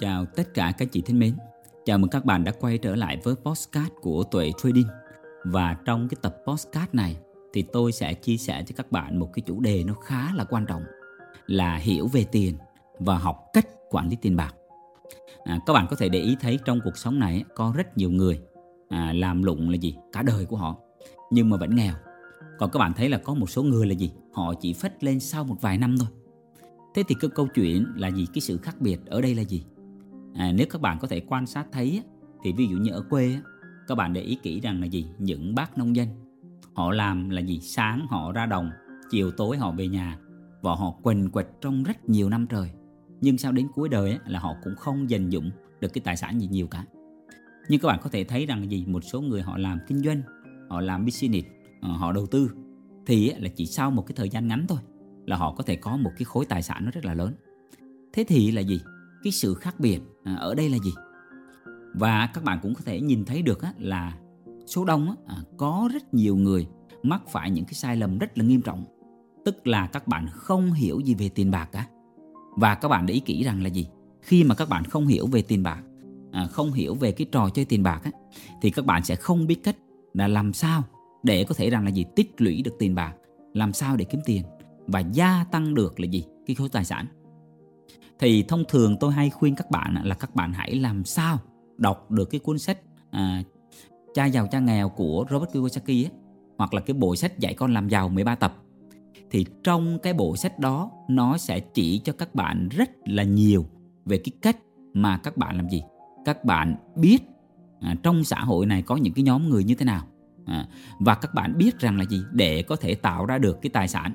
Chào tất cả các chị thân mến. Chào mừng các bạn đã quay trở lại với postcard của Tuệ Trading. Và trong cái tập postcard này thì tôi sẽ chia sẻ cho các bạn một cái chủ đề nó khá là quan trọng là hiểu về tiền và học cách quản lý tiền bạc. À, các bạn có thể để ý thấy trong cuộc sống này có rất nhiều người à, làm lụng là gì cả đời của họ nhưng mà vẫn nghèo. Còn các bạn thấy là có một số người là gì họ chỉ phất lên sau một vài năm thôi. Thế thì cái câu chuyện là gì cái sự khác biệt ở đây là gì? À, nếu các bạn có thể quan sát thấy thì ví dụ như ở quê các bạn để ý kỹ rằng là gì? Những bác nông dân họ làm là gì? Sáng họ ra đồng chiều tối họ về nhà và họ quần quật trong rất nhiều năm trời. Nhưng sau đến cuối đời là họ cũng không dành dụng được cái tài sản gì nhiều cả. Nhưng các bạn có thể thấy rằng là gì? Một số người họ làm kinh doanh họ làm business ờ, họ đầu tư thì là chỉ sau một cái thời gian ngắn thôi là họ có thể có một cái khối tài sản nó rất là lớn. Thế thì là gì? Cái sự khác biệt à, ở đây là gì? Và các bạn cũng có thể nhìn thấy được là số đông à, có rất nhiều người mắc phải những cái sai lầm rất là nghiêm trọng. Tức là các bạn không hiểu gì về tiền bạc cả và các bạn để ý kỹ rằng là gì? Khi mà các bạn không hiểu về tiền bạc à, không hiểu về cái trò chơi tiền bạc thì các bạn sẽ không biết cách là làm sao để có thể rằng là gì? Tích lũy được tiền bạc, làm sao để kiếm tiền và gia tăng được là gì? Cái khối tài sản thì thông thường tôi hay khuyên các bạn là các bạn hãy làm sao đọc được cái cuốn sách à, cha giàu cha nghèo của Robert Kiyosaki ấy, hoặc là cái bộ sách dạy con làm giàu 13 tập. Thì trong cái bộ sách đó nó sẽ chỉ cho các bạn rất là nhiều về cái cách mà các bạn làm gì. Các bạn biết à, trong xã hội này có những cái nhóm người như thế nào à, và các bạn biết rằng là gì để có thể tạo ra được cái tài sản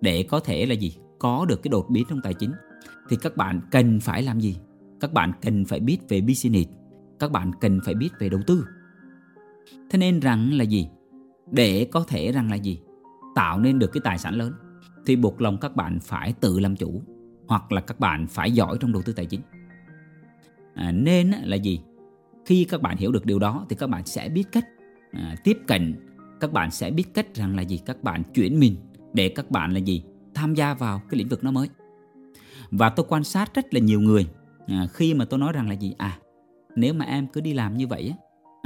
để có thể là gì? Có được cái đột biến trong tài chính thì các bạn cần phải làm gì? Các bạn cần phải biết về business, các bạn cần phải biết về đầu tư. Thế nên rằng là gì? Để có thể rằng là gì? Tạo nên được cái tài sản lớn thì buộc lòng các bạn phải tự làm chủ hoặc là các bạn phải giỏi trong đầu tư tài chính. À, nên là gì? Khi các bạn hiểu được điều đó thì các bạn sẽ biết cách à, tiếp cận, các bạn sẽ biết cách rằng là gì? Các bạn chuyển mình để các bạn là gì? Tham gia vào cái lĩnh vực nó mới. Và tôi quan sát rất là nhiều người. À, khi mà tôi nói rằng là gì? À nếu mà em cứ đi làm như vậy á,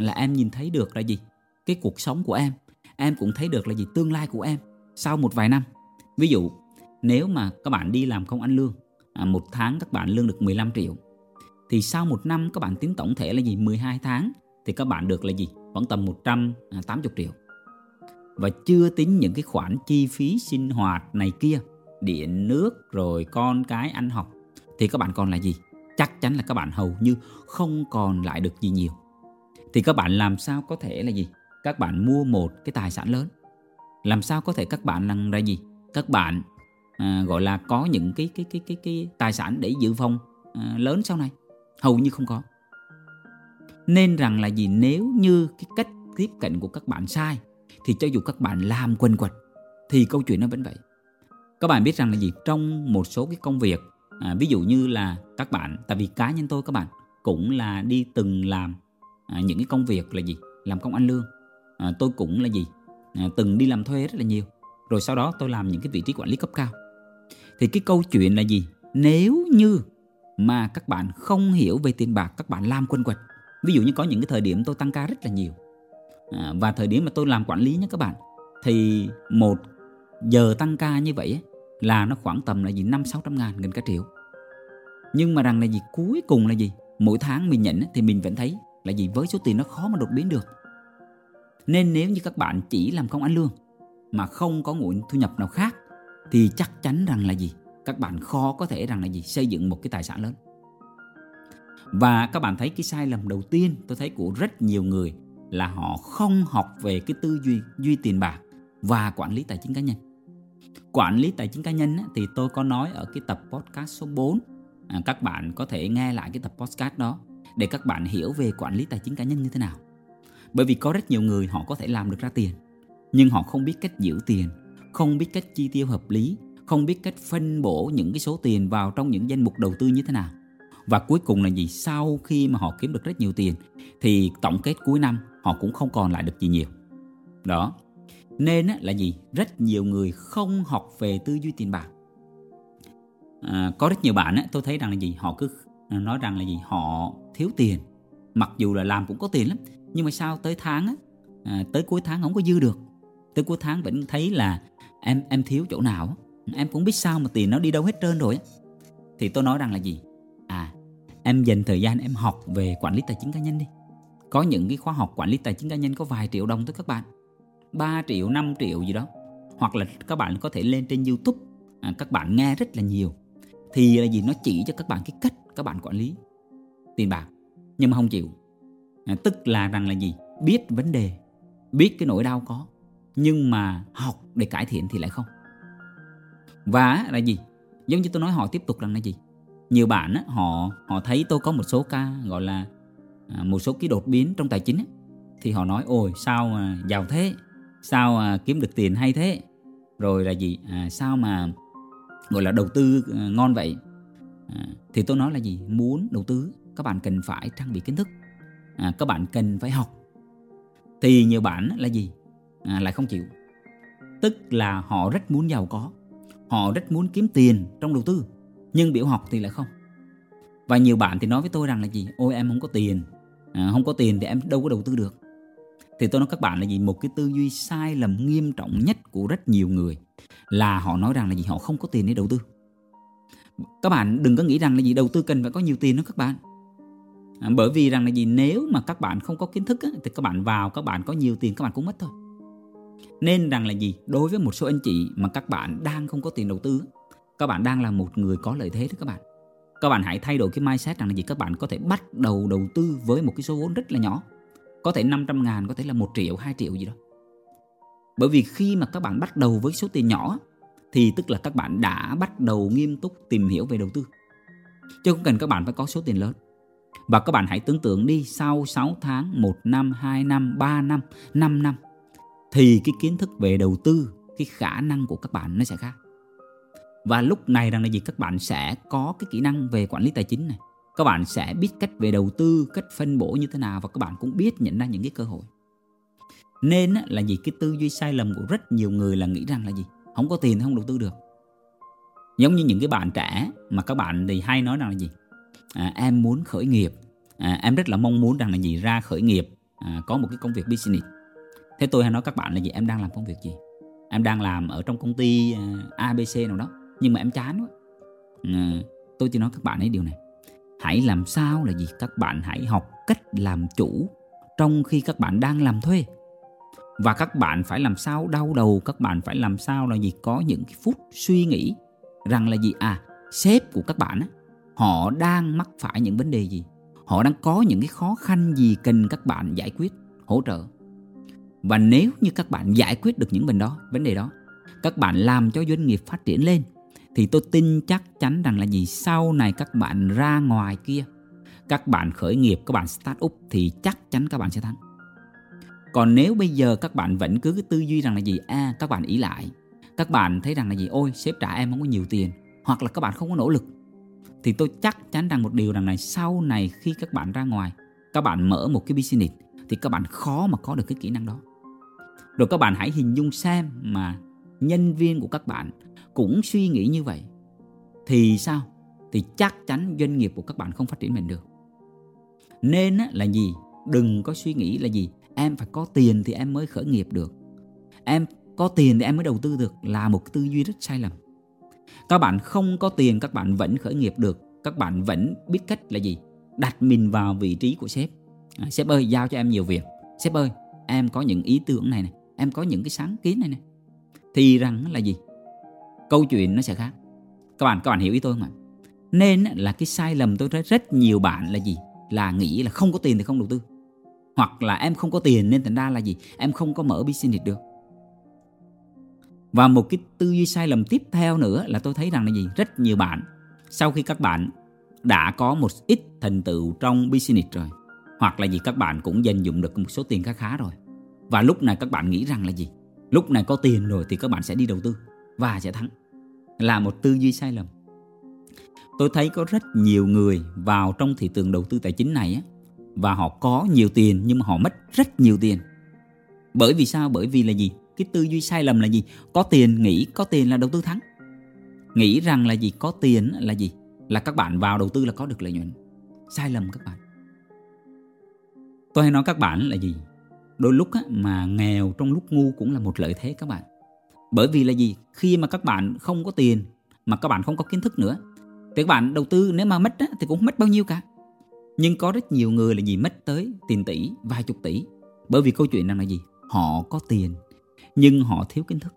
là em nhìn thấy được là gì? Cái cuộc sống của em. Em cũng thấy được là gì? Tương lai của em sau một vài năm. Ví dụ nếu mà các bạn đi làm không ăn lương à, một tháng các bạn lương được 15 triệu thì sau một năm các bạn tính tổng thể là gì? 12 tháng thì các bạn được là gì? Khoảng tầm 180 à, triệu và chưa tính những cái khoản chi phí sinh hoạt này kia điện nước rồi con cái ăn học. Thì các bạn còn là gì? Chắc chắn là các bạn hầu như không còn lại được gì nhiều. Thì các bạn làm sao có thể là gì? Các bạn mua một cái tài sản lớn. Làm sao có thể các bạn là, ra gì? Các bạn à, gọi là có những cái cái cái cái cái tài sản để dự phòng à, lớn sau này. Hầu như không có. Nên rằng là gì? Nếu như cái cách tiếp cận của các bạn sai thì cho dù các bạn làm quên quật thì câu chuyện nó vẫn vậy. Các bạn biết rằng là gì? Trong một số cái công việc à, ví dụ như là các bạn tại vì cá nhân tôi các bạn cũng là đi từng làm à, những cái công việc là gì? Làm công ăn lương. À, tôi cũng là gì? À, từng đi làm thuê rất là nhiều. Rồi sau đó tôi làm những cái vị trí quản lý cấp cao. Thì cái câu chuyện là gì? Nếu như mà các bạn không hiểu về tiền bạc các bạn làm quên quật ví dụ như có những cái thời điểm tôi tăng ca rất là nhiều à, và thời điểm mà tôi làm quản lý nhé các bạn thì một giờ tăng ca như vậy là nó khoảng tầm là gì năm sáu trăm ngàn gần cả triệu. Nhưng mà rằng là gì cuối cùng là gì mỗi tháng mình nhận thì mình vẫn thấy là gì với số tiền nó khó mà đột biến được. Nên nếu như các bạn chỉ làm công ăn lương mà không có nguồn thu nhập nào khác thì chắc chắn rằng là gì các bạn khó có thể rằng là gì xây dựng một cái tài sản lớn. Và các bạn thấy cái sai lầm đầu tiên tôi thấy của rất nhiều người là họ không học về cái tư duy duy tiền bạc và quản lý tài chính cá nhân. Quản lý tài chính cá nhân thì tôi có nói ở cái tập podcast số 4 à, các bạn có thể nghe lại cái tập podcast đó để các bạn hiểu về quản lý tài chính cá nhân như thế nào. Bởi vì có rất nhiều người họ có thể làm được ra tiền nhưng họ không biết cách giữ tiền không biết cách chi tiêu hợp lý không biết cách phân bổ những cái số tiền vào trong những danh mục đầu tư như thế nào. Và cuối cùng là gì? Sau khi mà họ kiếm được rất nhiều tiền thì tổng kết cuối năm họ cũng không còn lại được gì nhiều. Đó. Nên là gì? Rất nhiều người không học về tư duy tiền bạc. À, có rất nhiều bạn tôi thấy rằng là gì? Họ cứ nói rằng là gì? Họ thiếu tiền. Mặc dù là làm cũng có tiền lắm nhưng mà sao tới tháng á à, tới cuối tháng không có dư được. Tới cuối tháng vẫn thấy là em em thiếu chỗ nào em cũng biết sao mà tiền nó đi đâu hết trơn rồi á. Thì tôi nói rằng là gì? À em dành thời gian em học về quản lý tài chính cá nhân đi có những cái khóa học quản lý tài chính cá nhân có vài triệu đồng tới các bạn. 3 triệu 5 triệu gì đó. Hoặc là các bạn có thể lên trên youtube. À, các bạn nghe rất là nhiều. Thì là gì? Nó chỉ cho các bạn cái cách các bạn quản lý tiền bạc. Nhưng mà không chịu. À, tức là rằng là gì? Biết vấn đề. Biết cái nỗi đau có. Nhưng mà học để cải thiện thì lại không. Và là gì? Giống như tôi nói họ tiếp tục rằng là gì? Nhiều bạn á, họ họ thấy tôi có một số ca gọi là À, một số cái đột biến trong tài chính ấy, thì họ nói ôi sao mà giàu thế? Sao mà kiếm được tiền hay thế? Rồi là gì? À, sao mà gọi là đầu tư à, ngon vậy? À, thì tôi nói là gì? Muốn đầu tư các bạn cần phải trang bị kiến thức. À, các bạn cần phải học. Thì nhiều bạn là gì? À, lại không chịu. Tức là họ rất muốn giàu có. Họ rất muốn kiếm tiền trong đầu tư nhưng biểu học thì lại không. Và nhiều bạn thì nói với tôi rằng là gì? Ôi em không có tiền à, không có tiền thì em đâu có đầu tư được. Thì tôi nói các bạn là gì? Một cái tư duy sai lầm nghiêm trọng nhất của rất nhiều người là họ nói rằng là gì? Họ không có tiền để đầu tư. Các bạn đừng có nghĩ rằng là gì? Đầu tư cần phải có nhiều tiền đó các bạn. À, bởi vì rằng là gì? Nếu mà các bạn không có kiến thức á, thì các bạn vào các bạn có nhiều tiền các bạn cũng mất thôi. Nên rằng là gì? Đối với một số anh chị mà các bạn đang không có tiền đầu tư các bạn đang là một người có lợi thế đó các bạn các bạn hãy thay đổi cái mindset rằng là gì? Các bạn có thể bắt đầu đầu tư với một cái số vốn rất là nhỏ. Có thể 500 ngàn có thể là 1 triệu 2 triệu gì đó. Bởi vì khi mà các bạn bắt đầu với số tiền nhỏ thì tức là các bạn đã bắt đầu nghiêm túc tìm hiểu về đầu tư. Chứ không cần các bạn phải có số tiền lớn. Và các bạn hãy tưởng tượng đi sau 6 tháng, 1 năm, 2 năm, 3 năm, 5 năm thì cái kiến thức về đầu tư, cái khả năng của các bạn nó sẽ khác. Và lúc này rằng là gì? Các bạn sẽ có cái kỹ năng về quản lý tài chính này. Các bạn sẽ biết cách về đầu tư, cách phân bổ như thế nào và các bạn cũng biết nhận ra những cái cơ hội. Nên là gì? Cái tư duy sai lầm của rất nhiều người là nghĩ rằng là gì? Không có tiền thì không đầu tư được. Giống như những cái bạn trẻ mà các bạn thì hay nói rằng là gì? À, em muốn khởi nghiệp, à, em rất là mong muốn rằng là gì? Ra khởi nghiệp, à, có một cái công việc business. Thế tôi hay nói các bạn là gì? Em đang làm công việc gì? Em đang làm ở trong công ty à, abc nào đó nhưng mà em chán quá. À, tôi chỉ nói các bạn ấy điều này. Hãy làm sao là gì? Các bạn hãy học cách làm chủ trong khi các bạn đang làm thuê. Và các bạn phải làm sao đau đầu các bạn phải làm sao là gì? Có những cái phút suy nghĩ rằng là gì? À sếp của các bạn á họ đang mắc phải những vấn đề gì? Họ đang có những cái khó khăn gì cần các bạn giải quyết hỗ trợ? Và nếu như các bạn giải quyết được những vấn đó, vấn đề đó, các bạn làm cho doanh nghiệp phát triển lên thì tôi tin chắc chắn rằng là gì sau này các bạn ra ngoài kia các bạn khởi nghiệp các bạn start up thì chắc chắn các bạn sẽ thắng còn nếu bây giờ các bạn vẫn cứ cái tư duy rằng là gì à các bạn ý lại các bạn thấy rằng là gì ôi sếp trả em không có nhiều tiền hoặc là các bạn không có nỗ lực thì tôi chắc chắn rằng một điều rằng này sau này khi các bạn ra ngoài các bạn mở một cái business thì các bạn khó mà có được cái kỹ năng đó rồi các bạn hãy hình dung xem mà nhân viên của các bạn cũng suy nghĩ như vậy. Thì sao? Thì chắc chắn doanh nghiệp của các bạn không phát triển mình được. Nên là gì? Đừng có suy nghĩ là gì? Em phải có tiền thì em mới khởi nghiệp được. Em có tiền thì em mới đầu tư được là một tư duy rất sai lầm. Các bạn không có tiền các bạn vẫn khởi nghiệp được. Các bạn vẫn biết cách là gì? Đặt mình vào vị trí của sếp. À, sếp ơi giao cho em nhiều việc. Sếp ơi em có những ý tưởng này này em có những cái sáng kiến này này thì rằng là gì câu chuyện nó sẽ khác. Các bạn các bạn hiểu ý tôi không ạ? Nên là cái sai lầm tôi thấy rất nhiều bạn là gì? Là nghĩ là không có tiền thì không đầu tư. Hoặc là em không có tiền nên thành ra là gì? Em không có mở business được. Và một cái tư duy sai lầm tiếp theo nữa là tôi thấy rằng là gì? Rất nhiều bạn, sau khi các bạn đã có một ít thành tựu trong business rồi, hoặc là gì, các bạn cũng dành dụng được một số tiền khá khá rồi. Và lúc này các bạn nghĩ rằng là gì? Lúc này có tiền rồi thì các bạn sẽ đi đầu tư và sẽ thắng là một tư duy sai lầm. Tôi thấy có rất nhiều người vào trong thị trường đầu tư tài chính này á và họ có nhiều tiền nhưng mà họ mất rất nhiều tiền. Bởi vì sao? Bởi vì là gì? Cái tư duy sai lầm là gì? Có tiền nghĩ có tiền là đầu tư thắng. Nghĩ rằng là gì? Có tiền là gì? Là các bạn vào đầu tư là có được lợi nhuận. Sai lầm các bạn. Tôi hay nói các bạn là gì? Đôi lúc á, mà nghèo trong lúc ngu cũng là một lợi thế các bạn bởi vì là gì? Khi mà các bạn không có tiền mà các bạn không có kiến thức nữa thì các bạn đầu tư nếu mà mất á, thì cũng mất bao nhiêu cả. Nhưng có rất nhiều người là gì mất tới tiền tỷ vài chục tỷ. Bởi vì câu chuyện này là gì? Họ có tiền nhưng họ thiếu kiến thức.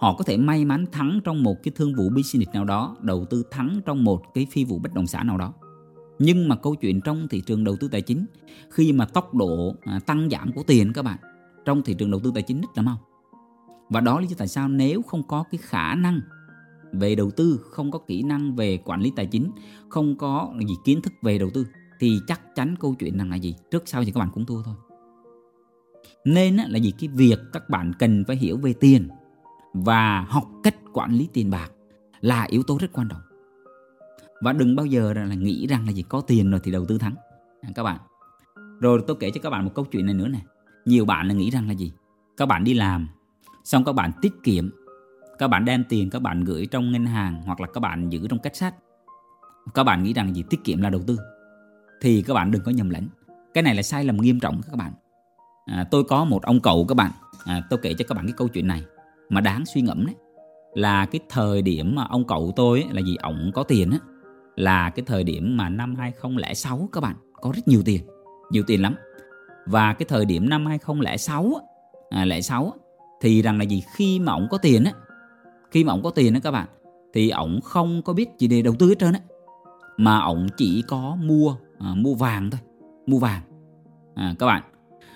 Họ có thể may mắn thắng trong một cái thương vụ business nào đó đầu tư thắng trong một cái phi vụ bất động sản nào đó. Nhưng mà câu chuyện trong thị trường đầu tư tài chính khi mà tốc độ à, tăng giảm của tiền các bạn trong thị trường đầu tư tài chính rất là mau và đó là lý do tại sao nếu không có cái khả năng về đầu tư, không có kỹ năng về quản lý tài chính, không có gì kiến thức về đầu tư, thì chắc chắn câu chuyện rằng là gì? Trước sau thì các bạn cũng thua thôi. Nên là gì cái việc các bạn cần phải hiểu về tiền và học cách quản lý tiền bạc là yếu tố rất quan trọng. Và đừng bao giờ là nghĩ rằng là gì có tiền rồi thì đầu tư thắng. À, các bạn. Rồi tôi kể cho các bạn một câu chuyện này nữa này. Nhiều bạn là nghĩ rằng là gì? Các bạn đi làm xong các bạn tiết kiệm. Các bạn đem tiền các bạn gửi trong ngân hàng hoặc là các bạn giữ trong kết sắt. Các bạn nghĩ rằng gì? Tiết kiệm là đầu tư. Thì các bạn đừng có nhầm lẫn. Cái này là sai lầm nghiêm trọng các bạn. À, tôi có một ông cậu các bạn. À, tôi kể cho các bạn cái câu chuyện này. Mà đáng suy ngẫm đấy. Là cái thời điểm mà ông cậu tôi ấy, là gì ổng có tiền á là cái thời điểm mà năm 2006 các bạn có rất nhiều tiền. Nhiều tiền lắm. Và cái thời điểm năm 2006 à, 06 thì rằng là gì? Khi mà ổng có tiền á khi mà ổng có tiền á các bạn thì ổng không có biết gì để đầu tư hết trơn á. Mà ổng chỉ có mua à, mua vàng thôi mua vàng. À, các bạn.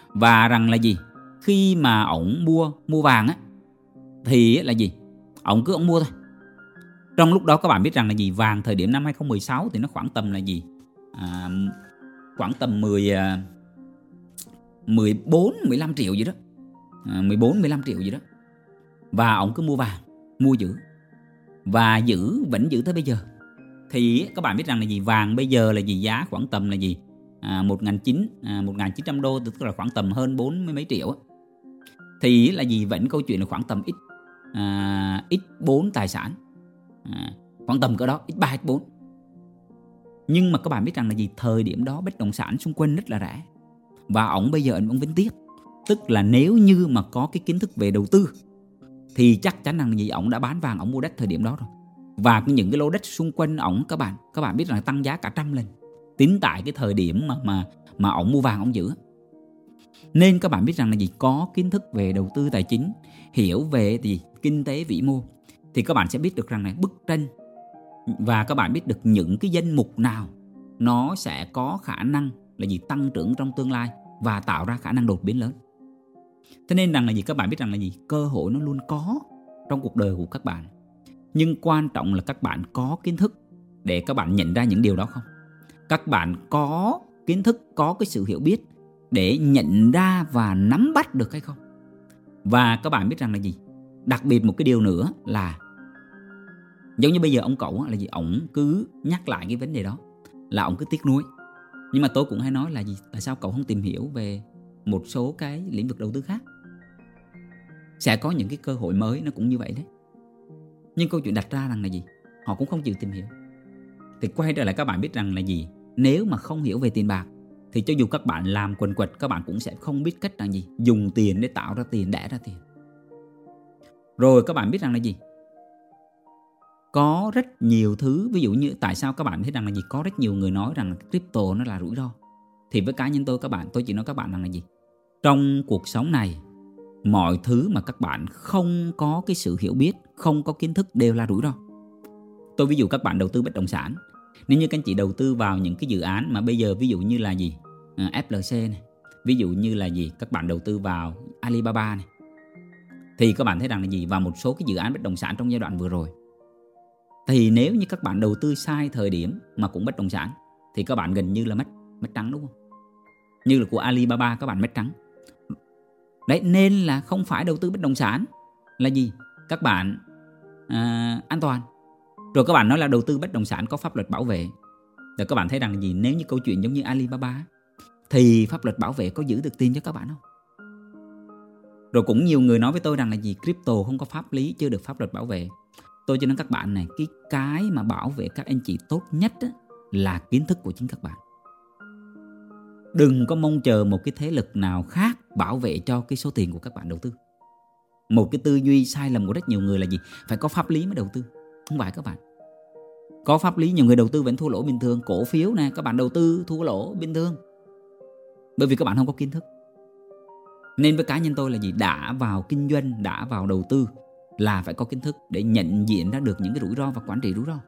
Và rằng là gì? Khi mà ổng mua mua vàng á thì là gì? Ổng cứ ổng mua thôi. Trong lúc đó các bạn biết rằng là gì? Vàng thời điểm năm 2016 thì nó khoảng tầm là gì? À, khoảng tầm 10 14 15 triệu gì đó. À, 14 15 triệu gì đó. Và ông cứ mua vàng mua giữ. Và giữ vẫn giữ tới bây giờ. Thì các bạn biết rằng là gì? Vàng bây giờ là gì? Giá khoảng tầm là gì? À, 1.900 à, 1.900 đô tức là khoảng tầm hơn bốn mươi mấy triệu thì là gì? Vẫn câu chuyện là khoảng tầm ít à, ít bốn tài sản. À, khoảng tầm cỡ đó ít ba ít bốn. Nhưng mà các bạn biết rằng là gì? Thời điểm đó bất động sản xung quanh rất là rẻ. Và ổng bây giờ ông vẫn tiếc tức là nếu như mà có cái kiến thức về đầu tư, thì chắc chắn rằng là gì? Ổng đã bán vàng, ổng mua đất thời điểm đó rồi. Và những cái lô đất xung quanh ổng, các bạn các bạn biết rằng tăng giá cả trăm lần. Tính tại cái thời điểm mà mà mà ổng mua vàng, ổng giữ. Nên các bạn biết rằng là gì? Có kiến thức về đầu tư tài chính, hiểu về gì? Kinh tế vĩ mô. Thì các bạn sẽ biết được rằng này, bức tranh, và các bạn biết được những cái danh mục nào nó sẽ có khả năng là gì? Tăng trưởng trong tương lai và tạo ra khả năng đột biến lớn. Thế nên rằng là gì các bạn biết rằng là gì cơ hội nó luôn có trong cuộc đời của các bạn. Nhưng quan trọng là các bạn có kiến thức để các bạn nhận ra những điều đó không? Các bạn có kiến thức, có cái sự hiểu biết để nhận ra và nắm bắt được hay không? Và các bạn biết rằng là gì? Đặc biệt một cái điều nữa là giống như bây giờ ông cậu là gì ổng cứ nhắc lại cái vấn đề đó là ổng cứ tiếc nuối nhưng mà tôi cũng hay nói là gì tại sao cậu không tìm hiểu về một số cái lĩnh vực đầu tư khác. Sẽ có những cái cơ hội mới, nó cũng như vậy đấy. Nhưng câu chuyện đặt ra rằng là gì? Họ cũng không chịu tìm hiểu. Thì quay trở lại các bạn biết rằng là gì? Nếu mà không hiểu về tiền bạc, thì cho dù các bạn làm quần quật, các bạn cũng sẽ không biết cách làm gì? Dùng tiền để tạo ra tiền, đẻ ra tiền. Rồi các bạn biết rằng là gì? Có rất nhiều thứ, ví dụ như tại sao các bạn thấy rằng là gì? Có rất nhiều người nói rằng crypto nó là rủi ro thì với cá nhân tôi các bạn tôi chỉ nói các bạn rằng là gì? Trong cuộc sống này mọi thứ mà các bạn không có cái sự hiểu biết không có kiến thức đều là rủi ro. Tôi ví dụ các bạn đầu tư bất động sản. Nếu như các anh chị đầu tư vào những cái dự án mà bây giờ ví dụ như là gì? À, FLC này ví dụ như là gì? Các bạn đầu tư vào Alibaba này. Thì các bạn thấy rằng là gì? Vào một số cái dự án bất động sản trong giai đoạn vừa rồi. Thì nếu như các bạn đầu tư sai thời điểm mà cũng bất động sản thì các bạn gần như là mất mất trắng đúng không? Như là của Alibaba các bạn mất trắng. Đấy nên là không phải đầu tư bất động sản. Là gì? Các bạn à, an toàn. Rồi các bạn nói là đầu tư bất động sản có pháp luật bảo vệ. Rồi các bạn thấy rằng gì? Nếu như câu chuyện giống như Alibaba thì pháp luật bảo vệ có giữ được tiền cho các bạn không? Rồi cũng nhiều người nói với tôi rằng là gì? Crypto không có pháp lý chưa được pháp luật bảo vệ. Tôi cho nên các bạn này cái cái mà bảo vệ các anh chị tốt nhất á, là kiến thức của chính các bạn đừng có mong chờ một cái thế lực nào khác bảo vệ cho cái số tiền của các bạn đầu tư. Một cái tư duy sai lầm của rất nhiều người là gì? Phải có pháp lý mới đầu tư, không phải các bạn. Có pháp lý, nhiều người đầu tư vẫn thua lỗ bình thường. Cổ phiếu nè, các bạn đầu tư thua lỗ bình thường. Bởi vì các bạn không có kiến thức. Nên với cá nhân tôi là gì? Đã vào kinh doanh, đã vào đầu tư là phải có kiến thức để nhận diện ra được những cái rủi ro và quản trị rủi ro.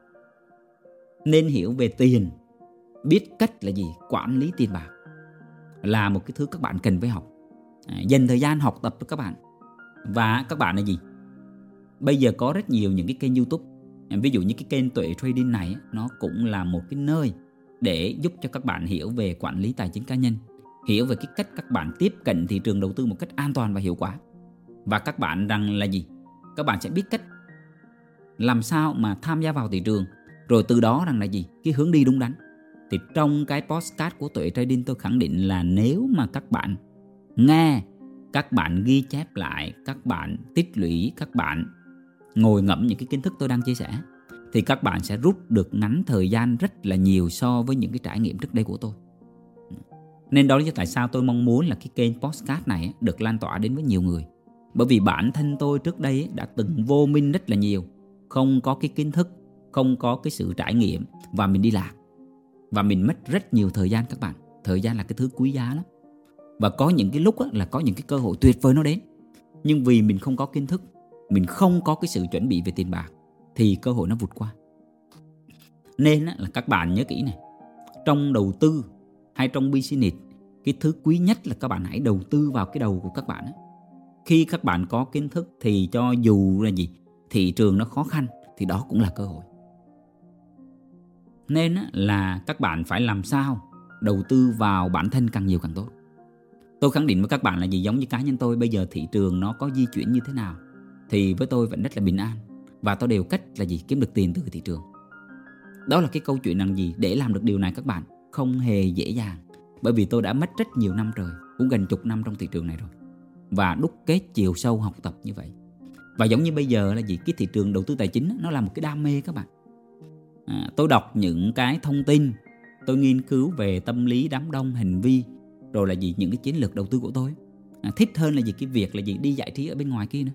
Nên hiểu về tiền. Biết cách là gì? Quản lý tiền bạc là một cái thứ các bạn cần phải học. À, dành thời gian học tập cho các bạn. Và các bạn là gì? Bây giờ có rất nhiều những cái kênh youtube. À, ví dụ như cái kênh tuệ trading này nó cũng là một cái nơi để giúp cho các bạn hiểu về quản lý tài chính cá nhân hiểu về cái cách các bạn tiếp cận thị trường đầu tư một cách an toàn và hiệu quả. Và các bạn rằng là gì? Các bạn sẽ biết cách làm sao mà tham gia vào thị trường rồi từ đó rằng là gì? Cái hướng đi đúng đắn thì trong cái postcard của tuệ trading tôi khẳng định là nếu mà các bạn nghe, các bạn ghi chép lại, các bạn tích lũy, các bạn ngồi ngẫm những cái kiến thức tôi đang chia sẻ, thì các bạn sẽ rút được ngắn thời gian rất là nhiều so với những cái trải nghiệm trước đây của tôi. Nên đó là tại sao tôi mong muốn là cái kênh postcard này được lan tỏa đến với nhiều người. Bởi vì bản thân tôi trước đây đã từng vô minh rất là nhiều, không có cái kiến thức, không có cái sự trải nghiệm và mình đi lạc và mình mất rất nhiều thời gian các bạn. Thời gian là cái thứ quý giá lắm. Và có những cái lúc là có những cái cơ hội tuyệt vời nó đến. Nhưng vì mình không có kiến thức, mình không có cái sự chuẩn bị về tiền bạc, thì cơ hội nó vụt qua. Nên là các bạn nhớ kỹ này. Trong đầu tư hay trong business, cái thứ quý nhất là các bạn hãy đầu tư vào cái đầu của các bạn khi các bạn có kiến thức thì cho dù là gì, thị trường nó khó khăn, thì đó cũng là cơ hội nên là các bạn phải làm sao đầu tư vào bản thân càng nhiều càng tốt. Tôi khẳng định với các bạn là gì? Giống như cá nhân tôi, bây giờ thị trường nó có di chuyển như thế nào thì với tôi vẫn rất là bình an. Và tôi đều cách là gì? Kiếm được tiền từ thị trường. Đó là cái câu chuyện là gì? Để làm được điều này các bạn, không hề dễ dàng. Bởi vì tôi đã mất rất nhiều năm trời cũng gần chục năm trong thị trường này rồi. Và đúc kết chiều sâu học tập như vậy. Và giống như bây giờ là gì? Cái thị trường đầu tư tài chính nó là một cái đam mê các bạn à, tôi đọc những cái thông tin tôi nghiên cứu về tâm lý đám đông hành vi rồi là gì những cái chiến lược đầu tư của tôi. À, thích hơn là gì cái việc là gì đi giải trí ở bên ngoài kia nữa.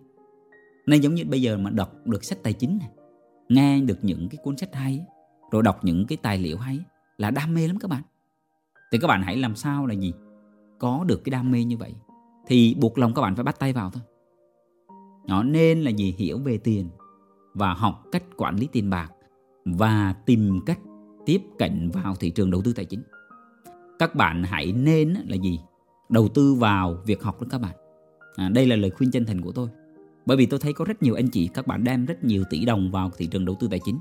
Nên giống như bây giờ mà đọc được sách tài chính này nghe được những cái cuốn sách hay rồi đọc những cái tài liệu hay là đam mê lắm các bạn. Thì các bạn hãy làm sao là gì? Có được cái đam mê như vậy thì buộc lòng các bạn phải bắt tay vào thôi. Nó nên là gì? Hiểu về tiền và học cách quản lý tiền bạc và tìm cách tiếp cận vào thị trường đầu tư tài chính. Các bạn hãy nên là gì? Đầu tư vào việc học đó các bạn. À, đây là lời khuyên chân thành của tôi. Bởi vì tôi thấy có rất nhiều anh chị các bạn đem rất nhiều tỷ đồng vào thị trường đầu tư tài chính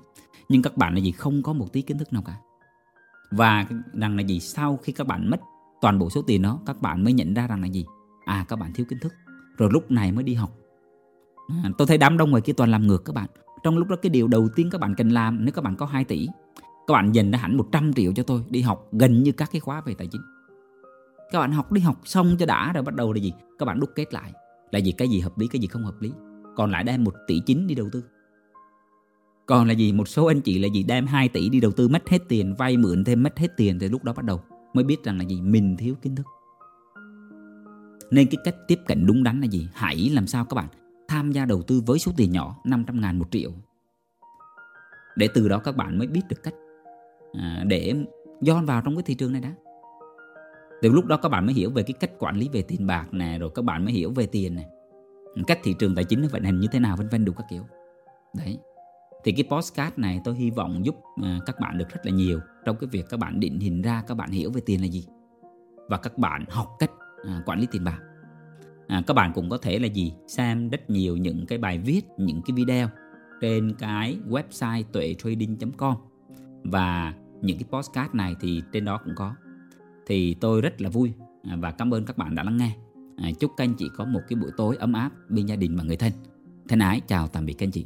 nhưng các bạn là gì? Không có một tí kiến thức nào cả. Và rằng là gì? Sau khi các bạn mất toàn bộ số tiền đó các bạn mới nhận ra rằng là gì? À các bạn thiếu kiến thức. Rồi lúc này mới đi học. À, tôi thấy đám đông ngoài kia toàn làm ngược các bạn trong lúc đó cái điều đầu tiên các bạn cần làm, nếu các bạn có 2 tỷ, các bạn dành ra hẳn 100 triệu cho tôi đi học gần như các cái khóa về tài chính. Các bạn học đi học xong cho đã, rồi bắt đầu là gì? Các bạn đúc kết lại. Là gì? Cái gì hợp lý, cái gì không hợp lý? Còn lại đem một tỷ chín đi đầu tư. Còn là gì? Một số anh chị là gì? Đem 2 tỷ đi đầu tư, mất hết tiền, vay mượn thêm, mất hết tiền thì lúc đó bắt đầu mới biết rằng là gì? Mình thiếu kiến thức. Nên cái cách tiếp cận đúng đắn là gì? Hãy làm sao các bạn tham gia đầu tư với số tiền nhỏ 500 ngàn một triệu. Để từ đó các bạn mới biết được cách à, để dọn vào trong cái thị trường này đã. Từ lúc đó các bạn mới hiểu về cái cách quản lý về tiền bạc nè rồi các bạn mới hiểu về tiền này cách thị trường tài chính nó vận hành như thế nào vân vân đủ các kiểu. Đấy. Thì cái postcard này tôi hy vọng giúp à, các bạn được rất là nhiều trong cái việc các bạn định hình ra các bạn hiểu về tiền là gì. Và các bạn học cách à, quản lý tiền bạc à, các bạn cũng có thể là gì? Xem rất nhiều những cái bài viết những cái video trên cái website tuệ trading.com và những cái postcard này thì trên đó cũng có. Thì tôi rất là vui à, và cảm ơn các bạn đã lắng nghe. À, chúc các anh chị có một cái buổi tối ấm áp bên gia đình và người thân. Thân ái chào tạm biệt các anh chị.